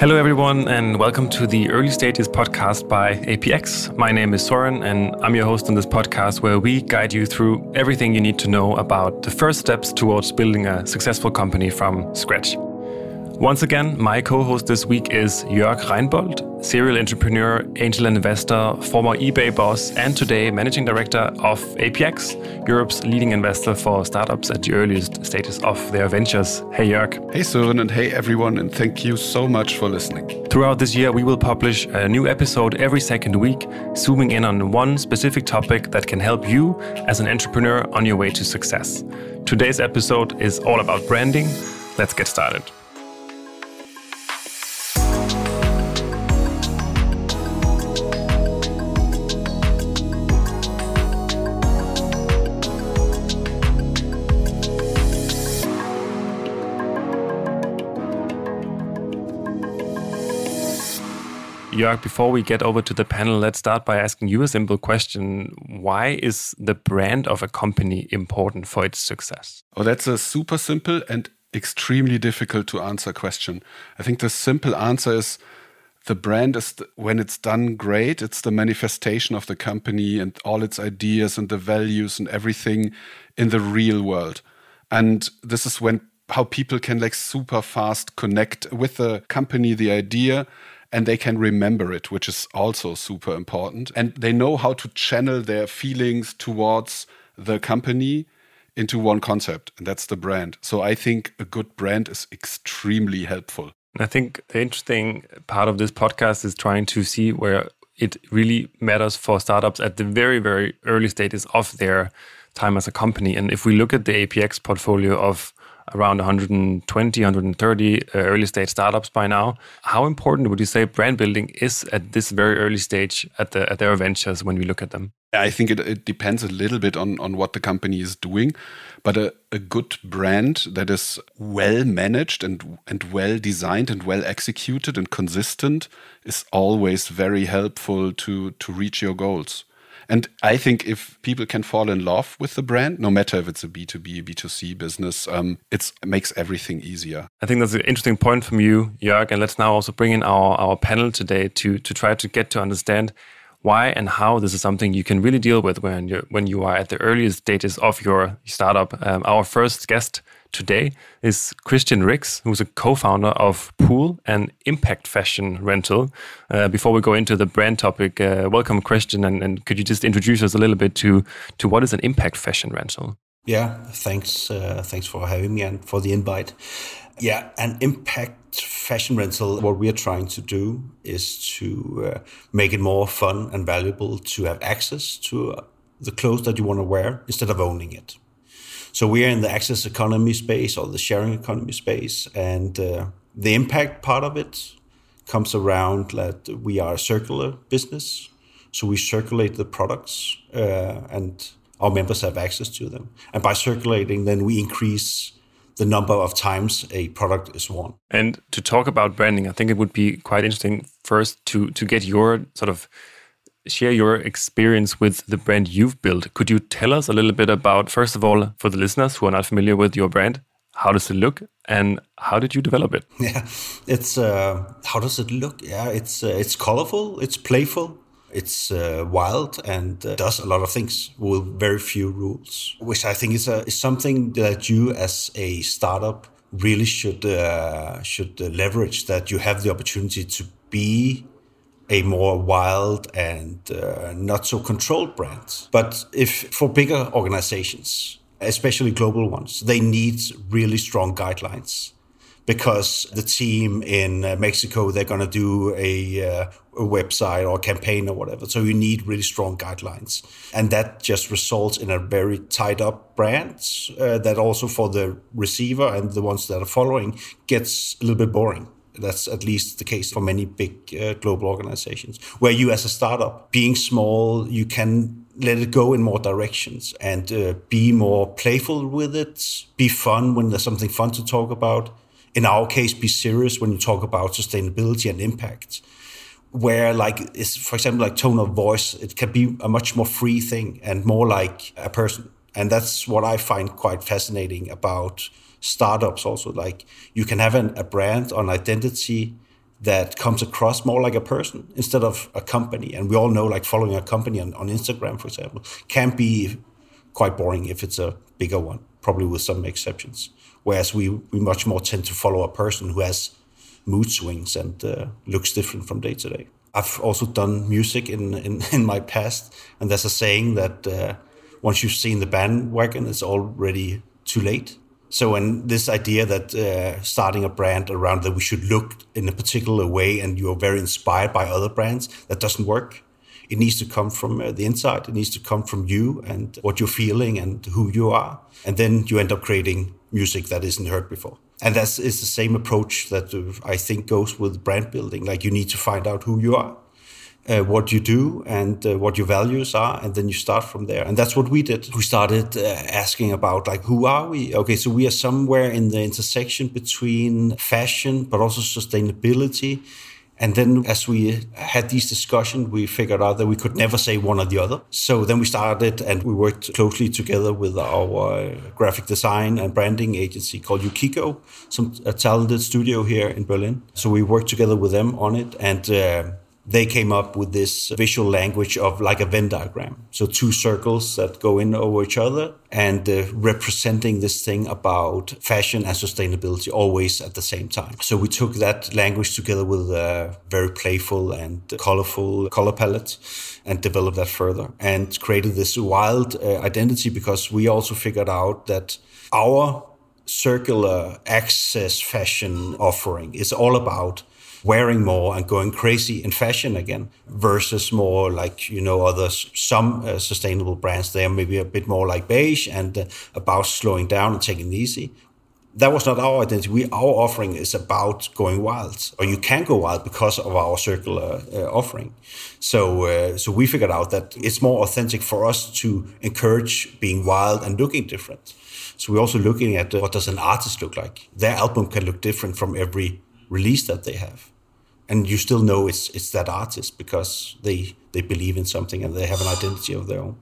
Hello, everyone, and welcome to the Early Stages podcast by APX. My name is Soren, and I'm your host on this podcast where we guide you through everything you need to know about the first steps towards building a successful company from scratch. Once again, my co host this week is Jörg Rheinboldt, serial entrepreneur, angel investor, former eBay boss, and today managing director of APX, Europe's leading investor for startups at the earliest stages of their ventures. Hey, Jörg. Hey, Søren, and hey, everyone, and thank you so much for listening. Throughout this year, we will publish a new episode every second week, zooming in on one specific topic that can help you as an entrepreneur on your way to success. Today's episode is all about branding. Let's get started. Jörg, before we get over to the panel, let's start by asking you a simple question. Why is the brand of a company important for its success? Oh, that's a super simple and extremely difficult to answer question. I think the simple answer is the brand is, the, when it's done great, it's the manifestation of the company and all its ideas and the values and everything in the real world. And this is when how people can like super fast connect with the company, the idea, and they can remember it, which is also super important. And they know how to channel their feelings towards the company into one concept, and that's the brand. So I think a good brand is extremely helpful. I think the interesting part of this podcast is trying to see where it really matters for startups at the very, very early stages of their time as a company. And if we look at the APX portfolio of around 120, 130 uh, early stage startups by now. How important would you say brand building is at this very early stage at, the, at their ventures when we look at them? I think it, it depends a little bit on, on what the company is doing, but a, a good brand that is well managed and, and well designed and well executed and consistent is always very helpful to, to reach your goals. And I think if people can fall in love with the brand, no matter if it's a B2B, B2C business, um, it makes everything easier. I think that's an interesting point from you, Jörg. And let's now also bring in our, our panel today to, to try to get to understand why and how this is something you can really deal with when you when you are at the earliest stages of your startup. Um, our first guest today is Kristian Rix, who's a co-founder of Pool and Impact Fashion Rental. Uh, before we go into the brand topic, uh, welcome Kristian, and, and, could you just introduce us a little bit to to what is an impact fashion rental? Yeah, thanks, uh, thanks for having me and for the invite. Yeah, an impact fashion rental. What we are trying to do is to uh, make it more fun and valuable to have access to the clothes that you want to wear instead of owning it. So we are in the access economy space or the sharing economy space, and uh, the impact part of it comes around that we are a circular business. So we circulate the products, uh, and our members have access to them. And by circulating, then we increase the number of times a product is worn. And to talk about branding, I think it would be quite interesting first to to get your sort of share your experience with the brand you've built. Could you tell us a little bit about, first of all, for the listeners who are not familiar with your brand, how does it look and how did you develop it? Yeah, it's uh, how does it look? Yeah, it's uh, it's colorful, it's playful, it's uh, wild, and uh, does a lot of things with very few rules, which I think is, a, is something that you as a startup really should uh, should leverage. That you have the opportunity to be a more wild and uh, not so controlled brand. But if for bigger organizations, especially global ones, they need really strong guidelines because the team in uh, Mexico they're going to do a, uh, a, website or a campaign or whatever. So you need really strong guidelines, and that just results in a very tied up brand uh, that also for the receiver and the ones that are following gets a little bit boring. That's at least the case for many big uh, global organizations. Where you, as a startup, being small, you can let it go in more directions and uh, be more playful with it, be fun when there's something fun to talk about. In our case, be serious when you talk about sustainability and impact. Where, like, is for example, like tone of voice, it can be a much more free thing and more like a person. And that's what I find quite fascinating about startups also like you can have an, a brand or an identity that comes across more like a person instead of a company. And we all know, like following a company on, on Instagram, for example, can be quite boring if it's a bigger one, probably with some exceptions. Whereas we, we much more tend to follow a person who has mood swings and uh, looks different from day to day. I've also done music in, in, in my past, and there's a saying that uh, once you've seen the bandwagon, it's already too late. So, and this idea that uh, starting a brand around that we should look in a particular way and you're very inspired by other brands, that doesn't work. It needs to come from uh, the inside. It needs to come from you and what you're feeling and who you are. And then you end up creating music that isn't heard before. And that is the same approach that uh, I think goes with brand building. Like you need to find out who you are uh, what you do and uh, what your values are and then you start from there. And that's what we did. We started uh, asking about like who are we? Okay so we are somewhere in the intersection between fashion but also sustainability. And then as we had these discussions, we figured out that we could never say one or the other. So then we started and we worked closely together with our uh, graphic design and branding agency called Yukiko, some a talented studio here in Berlin. So we worked together with them on it. And uh, they came up with this visual language of like a Venn diagram. So two circles that go in over each other and uh, representing this thing about fashion and sustainability always at the same time. So we took that language together with a very playful and colorful color palette and developed that further and created this wild uh, identity because we also figured out that our circular access fashion offering is all about wearing more and going crazy in fashion again versus more like you know other some uh, sustainable brands. They are maybe a bit more like beige and uh, about slowing down and taking it easy. That was not our identity. We our offering is about going wild or you can go wild because of our circular uh, offering. So uh, so we figured out that it's more authentic for us to encourage being wild and looking different. So we're also looking at what does an artist look like? Their album can look different from every release that they have. And you still know it's it's that artist because they they believe in something and they have an identity of their own.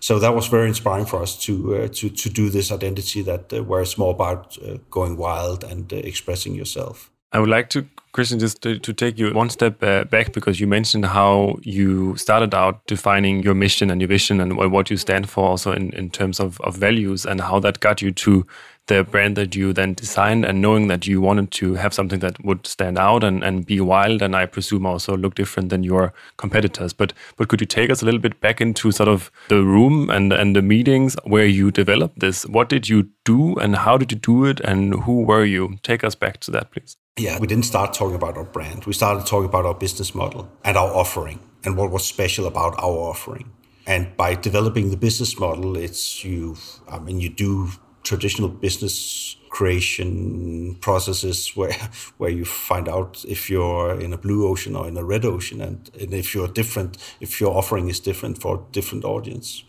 So that was very inspiring for us to uh, to to do this identity that uh, where it's more about uh, going wild and uh, expressing yourself. I would like to, Kristian, just to, to take you one step uh, back because you mentioned how you started out defining your mission and your vision and what you stand for, also in, in terms of, of values, and how that got you to the brand that you then designed and knowing that you wanted to have something that would stand out and, and be wild and I presume also look different than your competitors. But but could you take us a little bit back into sort of the room and, and the meetings where you developed this? What did you do and how did you do it and who were you? Take us back to that, please. Yeah, we didn't start talking about our brand. We started talking about our business model and our offering and what was special about our offering. And by developing the business model, it's you, I mean, you do traditional business creation processes where where you find out if you're in a blue ocean or in a red ocean and, and if you're different if your offering is different for different audience.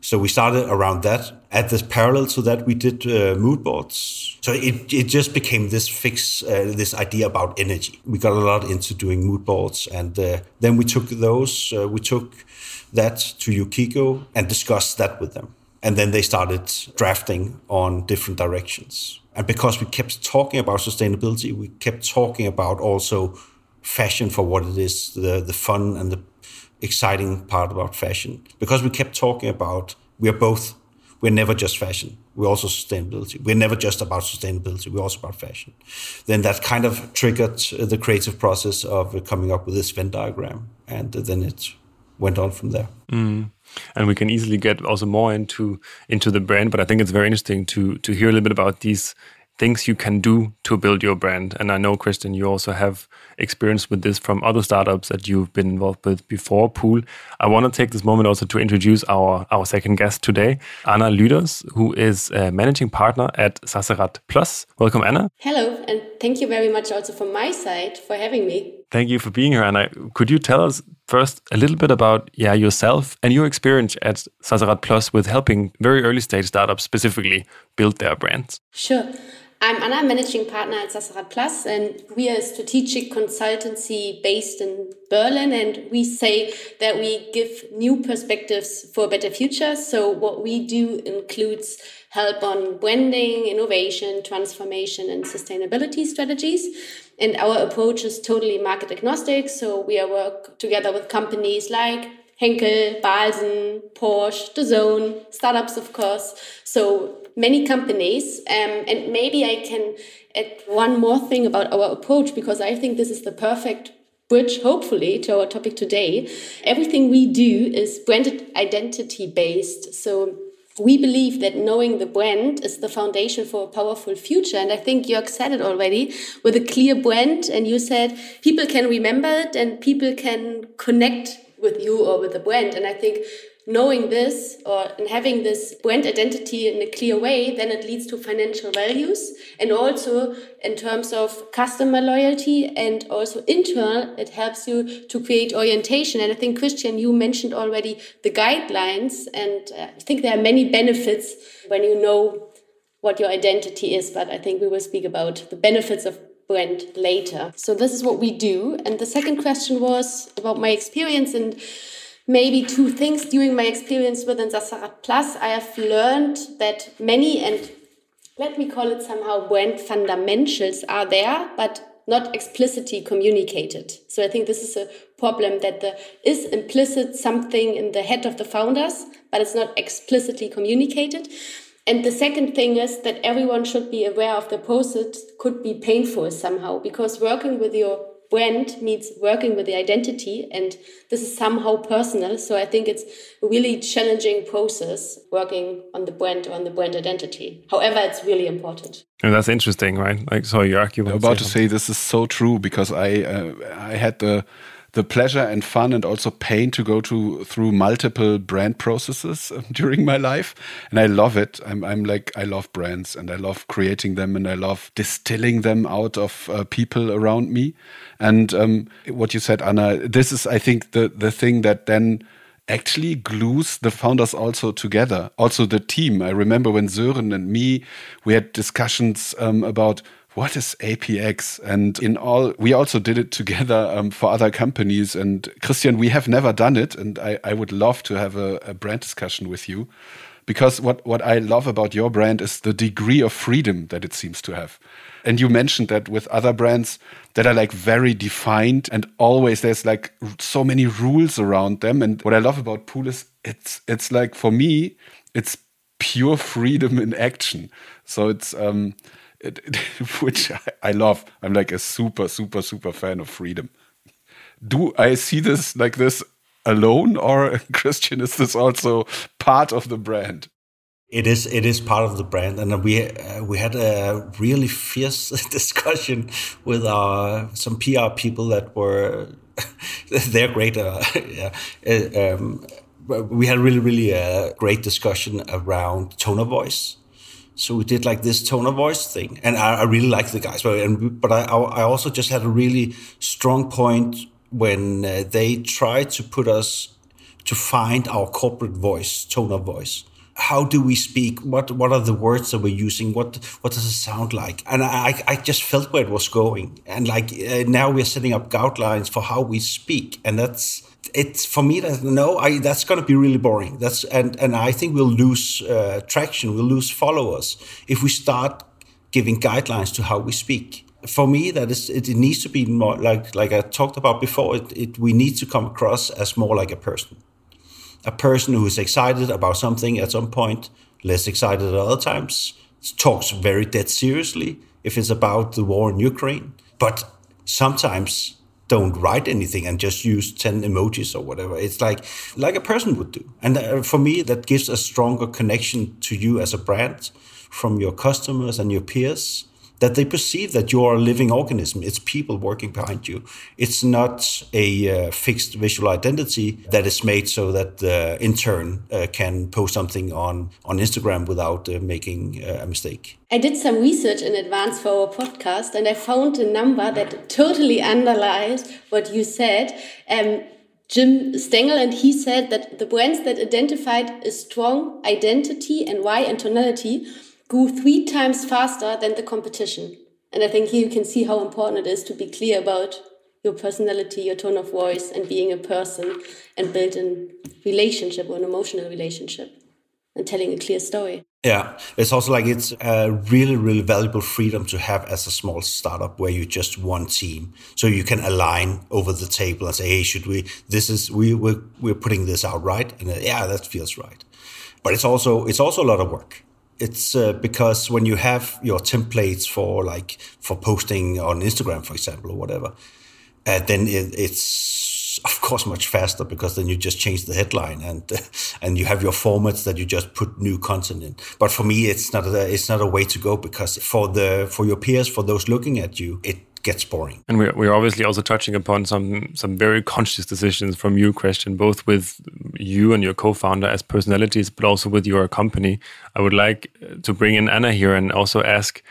So we started around that. At this parallel to that we did uh, mood boards. So it, it just became this fix uh, this idea about energy. We got a lot into doing mood boards and uh, then we took those uh, we took that to yukiko and discussed that with them and then they started drafting on different directions. And because we kept talking about sustainability, we kept talking about also fashion for what it is, the, the fun and the exciting part about fashion. Because we kept talking about, we are both, we're never just fashion. We're also sustainability. We're never just about sustainability. We're also about fashion. Then that kind of triggered the creative process of coming up with this Venn diagram. And then it went on from there. Mm and we can easily get also more into into the brand. But I think it's very interesting to to hear a little bit about these things you can do to build your brand. And I know, Kristian, you also have experience with this from other startups that you've been involved with before, Pool. I want to take this moment also to introduce our, our second guest today, Anna Lüders, who is a managing partner at Sasserath Plus. Welcome, Anna. Hello, and thank you very much also from my side for having me. Thank you for being here, Anna. Could you tell us first a little bit about yeah yourself and your experience at Sasserath Plus with helping very early stage startups specifically build their brands? Sure. I'm Anna, managing partner at Sasserath Plus, and we are a strategic consultancy based in Berlin. And we say that we give new perspectives for a better future. So, what we do includes help on branding, innovation, transformation, and sustainability strategies. And our approach is totally market agnostic. So, we work together with companies like Henkel, Bahlsen, Porsche, DAZN, startups, of course. So many companies. Um, and maybe I can add one more thing about our approach because I think this is the perfect bridge, hopefully, to our topic today. Everything we do is branded identity based. So we believe that knowing the brand is the foundation for a powerful future. And I think Jörg said it already with a clear brand. And you said people can remember it and people can connect with you or with the brand. And I think knowing this or having this brand identity in a clear way, then it leads to financial values and also in terms of customer loyalty and also internal, it helps you to create orientation. And I think Kristian, you mentioned already the guidelines, and uh, I think there are many benefits when you know what your identity is. But I think we will speak about the benefits of brand later. So this is what we do. And the second question was about my experience and maybe two things during my experience within Sasserath Plus. I have learned that many and let me call it somehow brand fundamentals are there, but not explicitly communicated. So I think this is a problem that there is implicit something in the head of the founders, but it's not explicitly communicated. And the second thing is that everyone should be aware of the process could be painful somehow because working with your brand means working with the identity and this is somehow personal. So I think it's a really challenging process working on the brand or on the brand identity. However, it's really important. And that's interesting, right? Like, so you argue. I'm about to say this is so true because I uh, I had the the pleasure and fun and also pain to go to through multiple brand processes um, during my life. And i love it. I'm, I'm like i love brands and i love creating them and i love distilling them out of uh, people around me. And um, what you said anna this is i think the the thing that then actually glues the founders also together also the team. I remember when sören and me we had discussions um, about what is APX? And in all, we also did it together um, for other companies. And Kristian, we have never done it. And I, I would love to have a, a, brand discussion with you because what, what I love about your brand is the degree of freedom that it seems to have. And you mentioned that with other brands that are like very defined and always there's like so many rules around them. And what I love about Pool is it's, it's like for me, it's pure freedom in action. So it's, um, which I love. I'm like a super, super, super fan of freedom. Do I see this like this alone, or Kristian? Is this also part of the brand? It is. It is part of the brand, and we uh, we had a really fierce discussion with our some PR people that were they're great. Uh, yeah, uh, um, we had really really uh, great discussion around tone of voice so we did like this tone of voice thing, and I, I really like the guys. But and, but I I also just had a really strong point when uh, they tried to put us to find our corporate voice, tone of voice. How do we speak? What what are the words that we're using? What what does it sound like? And I I just felt where it was going, and like uh, now we're setting up guidelines for how we speak, and that's it's for me that no, I that's going to be really boring. That's and and I think we'll lose uh, traction, we'll lose followers if we start giving guidelines to how we speak. For me, that is it, it needs to be more like like I talked about before. It, it we need to come across as more like a person, a person who is excited about something at some point, less excited at other times, talks very dead seriously if it's about the war in Ukraine, but sometimes don't write anything and just use 10 emojis or whatever. It's like like a person would do. And uh, for me that gives a stronger connection to you as a brand from your customers and your peers that they perceive that you are a living organism. It's people working behind you. It's not a uh, fixed visual identity that is made so that the intern uh, can post something on, on Instagram without uh, making uh, a mistake. I did some research in advance for our podcast and I found a number that totally underlies what you said. Um, Jim Stengel, and he said that the brands that identified a strong identity and why and tonality grew three times faster than the competition. And I think here you can see how important it is to be clear about your personality, your tone of voice, and being a person and build a relationship or an emotional relationship and telling a clear story. Yeah, it's also like it's a really, really valuable freedom to have as a small startup where you're just one team, so you can align over the table and say, "Hey, should we? This is we we're, we're putting this out right?" And yeah, that feels right. But it's also it's also a lot of work. It's uh, because when you have your templates for like for posting on Instagram, for example, or whatever, uh, then it, it's of course much faster because then you just change the headline and and you have your formats that you just put new content in. But for me, it's not a, it's not a way to go because for the for your peers, for those looking at you, it gets boring. And we're, we're obviously also touching upon some some very conscious decisions from you, Kristian, both with you and your co-founder as personalities, but also with your company. I would like uh, to bring in Anna here and also ask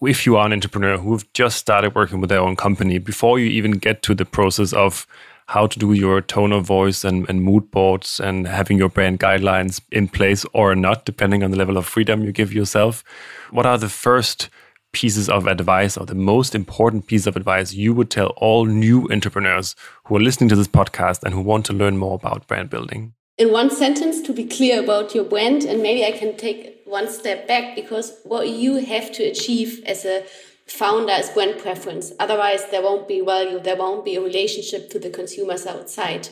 if you are an entrepreneur who've just started working with their own company, before you even get to the process of how to do your tone of voice and, and mood boards and having your brand guidelines in place or not, depending on the level of freedom you give yourself, what are the first pieces of advice or the most important piece of advice you would tell all new entrepreneurs who are listening to this podcast and who want to learn more about brand building? In one sentence, to be clear about your brand, and maybe I can take one step back because what you have to achieve as a founder is brand preference. Otherwise, there won't be value, there won't be a relationship to the consumers outside.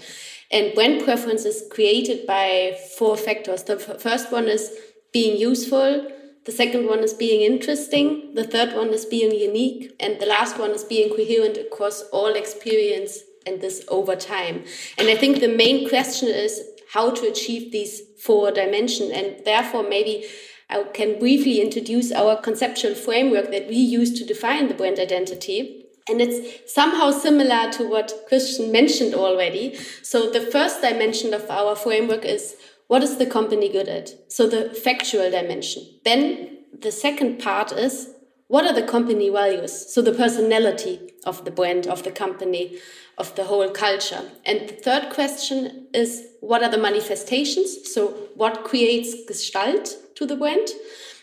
And brand preference is created by four factors. The first one is being useful. The second one is being interesting. The third one is being unique. And the last one is being coherent across all experience and this over time. And I think the main question is how to achieve these four dimensions. And therefore, maybe I can briefly introduce our conceptual framework that we use to define the brand identity. And it's somehow similar to what Kristian mentioned already. So the first dimension of our framework is what is the company good at? So the factual dimension. Then the second part is what are the company values? So the personality of the brand, of the company, of the whole culture. And the third question is what are the manifestations? So what creates Gestalt? to the brand.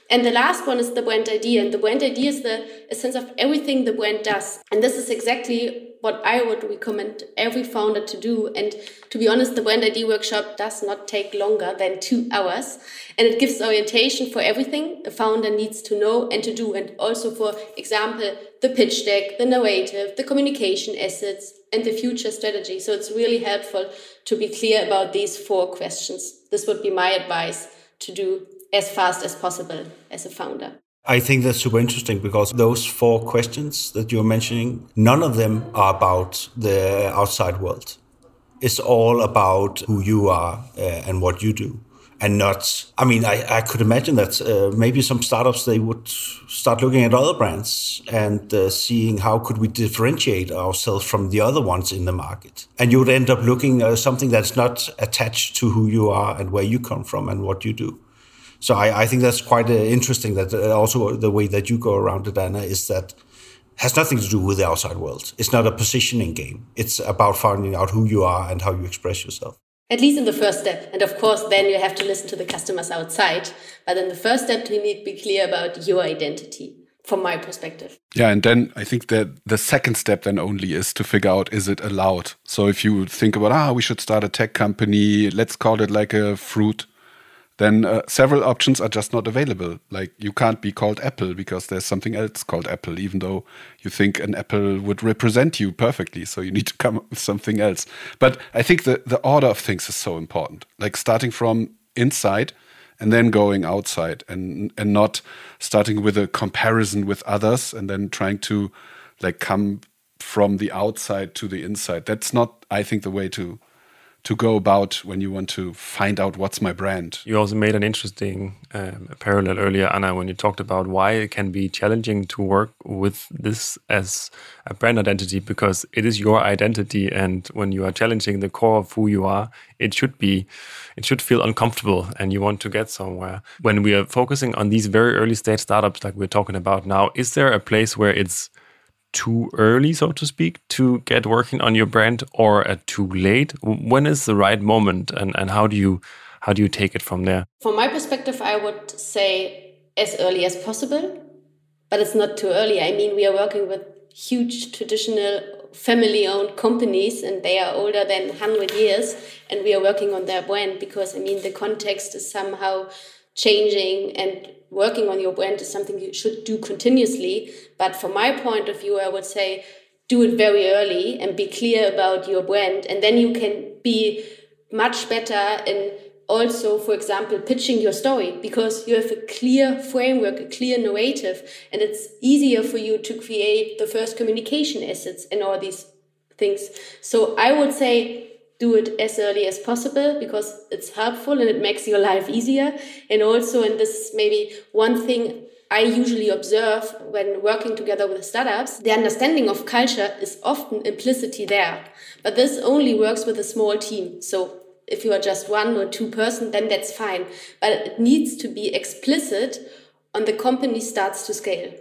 And the last one is the brand idea. And the brand idea is the essence of everything the brand does. And this is exactly what I would recommend every founder to do. And to be honest, the brand ID workshop does not take longer than two hours. And it gives orientation for everything a founder needs to know and to do. And also, for example, the pitch deck, the narrative, the communication assets, and the future strategy. So it's really helpful to be clear about these four questions. This would be my advice to do as fast as possible as a founder. I think that's super interesting because those four questions that you're mentioning, none of them are about the outside world. It's all about who you are uh, and what you do. And not, I mean, I, I could imagine that uh, maybe some startups, they would start looking at other brands and uh, seeing how could we differentiate ourselves from the other ones in the market. And you would end up looking at something that's not attached to who you are and where you come from and what you do. So I, I think that's quite uh, interesting that uh, also the way that you go around it, Anna, is that has nothing to do with the outside world. It's not a positioning game. It's about finding out who you are and how you express yourself. At least in the first step. And of course, then you have to listen to the customers outside. But in the first step, you need to be clear about your identity from my perspective. Yeah, and then I think that the second step then only is to figure out is it allowed. So if you think about ah, we should start a tech company, let's call it like a fruit then uh, several options are just not available. Like you can't be called Apple because there's something else called Apple, even though you think an apple would represent you perfectly. So you need to come up with something else. But I think the, the order of things is so important. Like starting from inside and then going outside and and not starting with a comparison with others and then trying to like come from the outside to the inside. That's not, I think, the way to to go about when you want to find out what's my brand. You also made an interesting um, parallel earlier, Anna, when you talked about why it can be challenging to work with this as a brand identity because it is your identity, and when you are challenging the core of who you are, it should be, it should feel uncomfortable, and you want to get somewhere. When we are focusing on these very early stage startups, like we're talking about now, is there a place where it's too early, so to speak, to get working on your brand, or at too late? When is the right moment, and, and how do you how do you take it from there? From my perspective, I would say as early as possible, but it's not too early. I mean, we are working with huge traditional family owned companies and they are older than 100 years and we are working on their brand because i mean the context is somehow changing and working on your brand is something you should do continuously but from my point of view i would say do it very early and be clear about your brand and then you can be much better in also, for example, pitching your story because you have a clear framework, a clear narrative, and it's easier for you to create the first communication assets and all these things. So I would say do it as early as possible because it's helpful and it makes your life easier. And also, and this is maybe one thing I usually observe when working together with startups, the understanding of culture is often implicitly there. But this only works with a small team. So if you are just one or two person, then that's fine. But it needs to be explicit on the company starts to scale.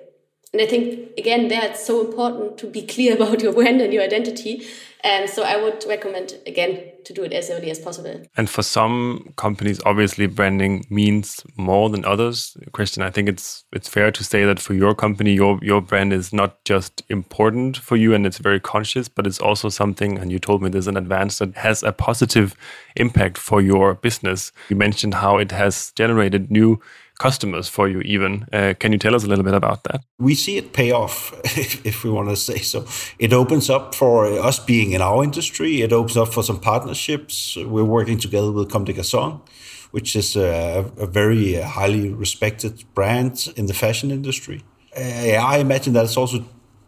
And I think, again, there it's so important to be clear about your brand and your identity. And so I would recommend, again, to do it as early as possible. And for some companies, obviously, branding means more than others. Kristian, I think it's it's fair to say that for your company, your your brand is not just important for you and it's very conscious, but it's also something. And you told me there's an advance that has a positive impact for your business. You mentioned how it has generated new customers for you even. Uh, can you tell us a little bit about that? We see it pay off, if, we want to say so. It opens up for us being in our industry. It opens up for some partnerships. We're working together with Comme des which is a, a very highly respected brand in the fashion industry. Uh, I imagine that it's also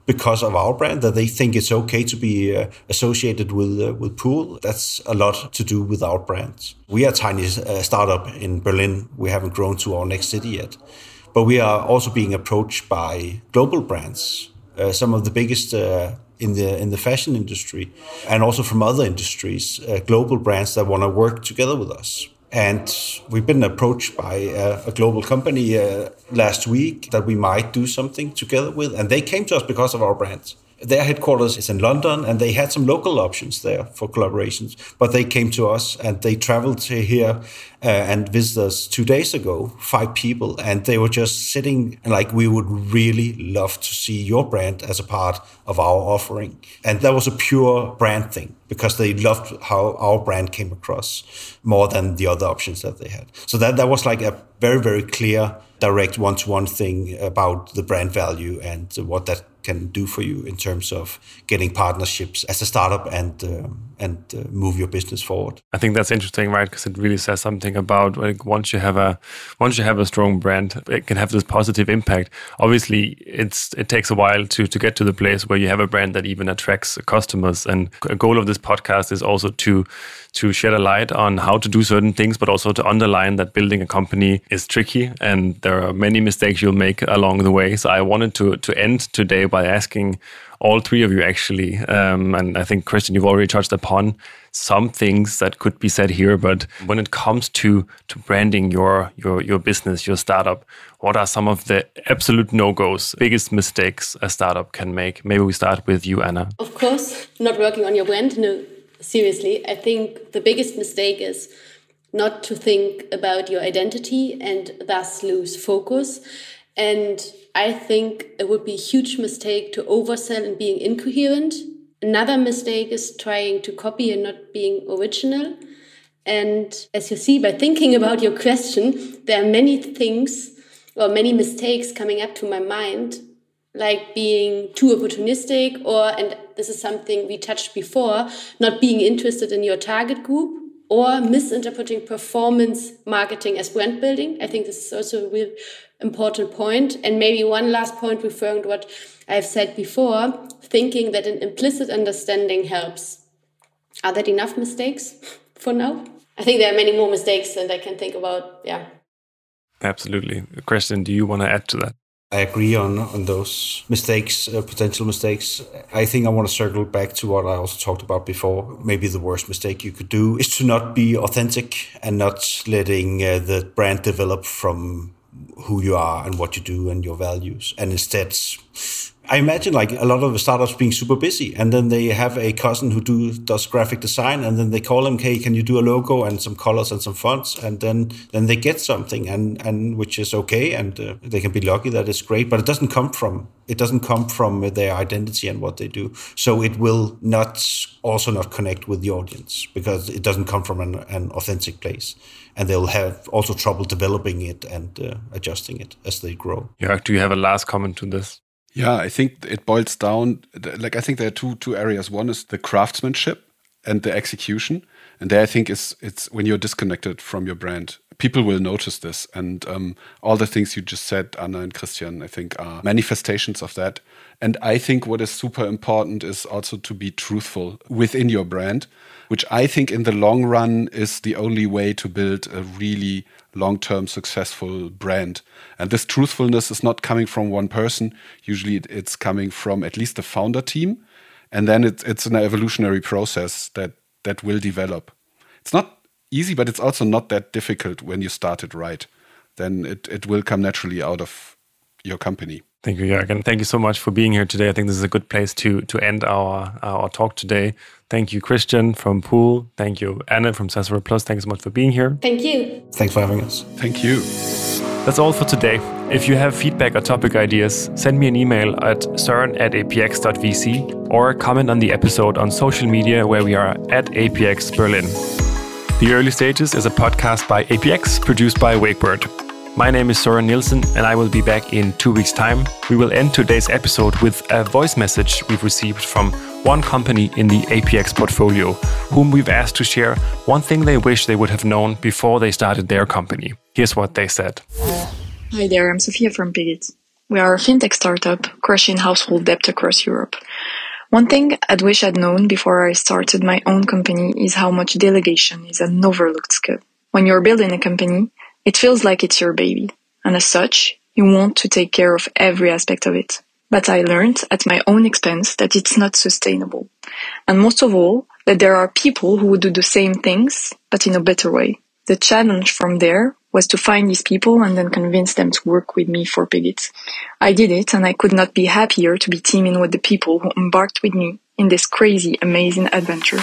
because of our brand that they think it's okay to be uh, associated with uh, with pool. That's a lot to do with our brand. We are a tiny uh, startup in Berlin. We haven't grown to our next city yet, but we are also being approached by global brands, uh, some of the biggest. Uh, in the in the fashion industry, and also from other industries, uh, global brands that want to work together with us. And we've been approached by a, a global company uh, last week that we might do something together with. And they came to us because of our brand. Their headquarters is in London, and they had some local options there for collaborations. But they came to us, and they traveled to here uh, and visited us two days ago, five people, and they were just sitting like we would really love to see your brand as a part of our offering. And that was a pure brand thing because they loved how our brand came across more than the other options that they had. So that that was like a very very clear direct one-to-one thing about the brand value and what that can do for you in terms of getting partnerships as a startup and uh, and uh, move your business forward. I think that's interesting, right? Because it really says something about like once you have a once you have a strong brand, it can have this positive impact. Obviously, it's it takes a while to to get to the place where you have a brand that even attracts customers. And a goal of this podcast is also to to shed a light on how to do certain things, but also to underline that building a company is tricky and there are many mistakes you'll make along the way. So I wanted to to end today by asking all three of you actually, um, and I think Kristian, you've already touched upon some things that could be said here. But when it comes to to branding your your your business, your startup, what are some of the absolute no goes, biggest mistakes a startup can make? Maybe we start with you, Anna. Of course, not working on your brand. No, seriously, I think the biggest mistake is not to think about your identity and thus lose focus. And I think it would be a huge mistake to oversell and being incoherent. Another mistake is trying to copy and not being original. And as you see by thinking about your question, there are many things or many mistakes coming up to my mind, like being too opportunistic, or, and this is something we touched before, not being interested in your target group or misinterpreting performance marketing as brand building. I think this is also a real important point. And maybe one last point referring to what I've said before, thinking that an implicit understanding helps. Are that enough mistakes for now? I think there are many more mistakes that I can think about. Yeah. Absolutely. Kristian, do you want to add to that? I agree on on those mistakes, uh, potential mistakes. I think I want to circle back to what I also talked about before. Maybe the worst mistake you could do is to not be authentic and not letting uh, the brand develop from who you are and what you do and your values, and instead I imagine like a lot of the startups being super busy, and then they have a cousin who do does graphic design, and then they call him, "Hey, can you do a logo and some colors and some fonts?" And then then they get something, and and which is okay, and uh, they can be lucky that it's great, but it doesn't come from it doesn't come from their identity and what they do, so it will not also not connect with the audience because it doesn't come from an, an authentic place and they'll have also trouble developing it and uh, adjusting it as they grow. Yeah. Do you have a last comment to this? Yeah, I think it boils down. Like I think there are two two areas. One is the craftsmanship and the execution, and there I think is it's when you're disconnected from your brand, people will notice this, and um, all the things you just said, Anna and Kristian, I think are manifestations of that. And I think what is super important is also to be truthful within your brand, which I think in the long run is the only way to build a really long term successful brand. And this truthfulness is not coming from one person. Usually it's coming from at least the founder team. And then it's, it's an evolutionary process that, that will develop. It's not easy, but it's also not that difficult when you start it right. Then it, it will come naturally out of your company. Thank you, Jürgen. Thank you so much for being here today. I think this is a good place to to end our our talk today. Thank you, Kristian from Pool. Thank you, Anna from Sasserath Plus. Thanks so much for being here. Thank you. Thanks for having us. Thank you. That's all for today. If you have feedback or topic ideas, send me an email at søren at apx.vc or comment on the episode on social media where we are at APX Berlin. The Early Stages is a podcast by APX produced by Wakebird. My name is Soren Nielsen, and I will be back in two weeks' time. We will end today's episode with a voice message we've received from one company in the APX portfolio, whom we've asked to share one thing they wish they would have known before they started their company. Here's what they said Hi there, I'm Sophia from Pigit. We are a fintech startup crushing household debt across Europe. One thing I'd wish I'd known before I started my own company is how much delegation is an overlooked skill. When you're building a company, it feels like it's your baby, and as such, you want to take care of every aspect of it. But I learned at my own expense that it's not sustainable. And most of all, that there are people who would do the same things, but in a better way. The challenge from there was to find these people and then convince them to work with me for Pigit. I did it and I could not be happier to be teaming with the people who embarked with me in this crazy, amazing adventure.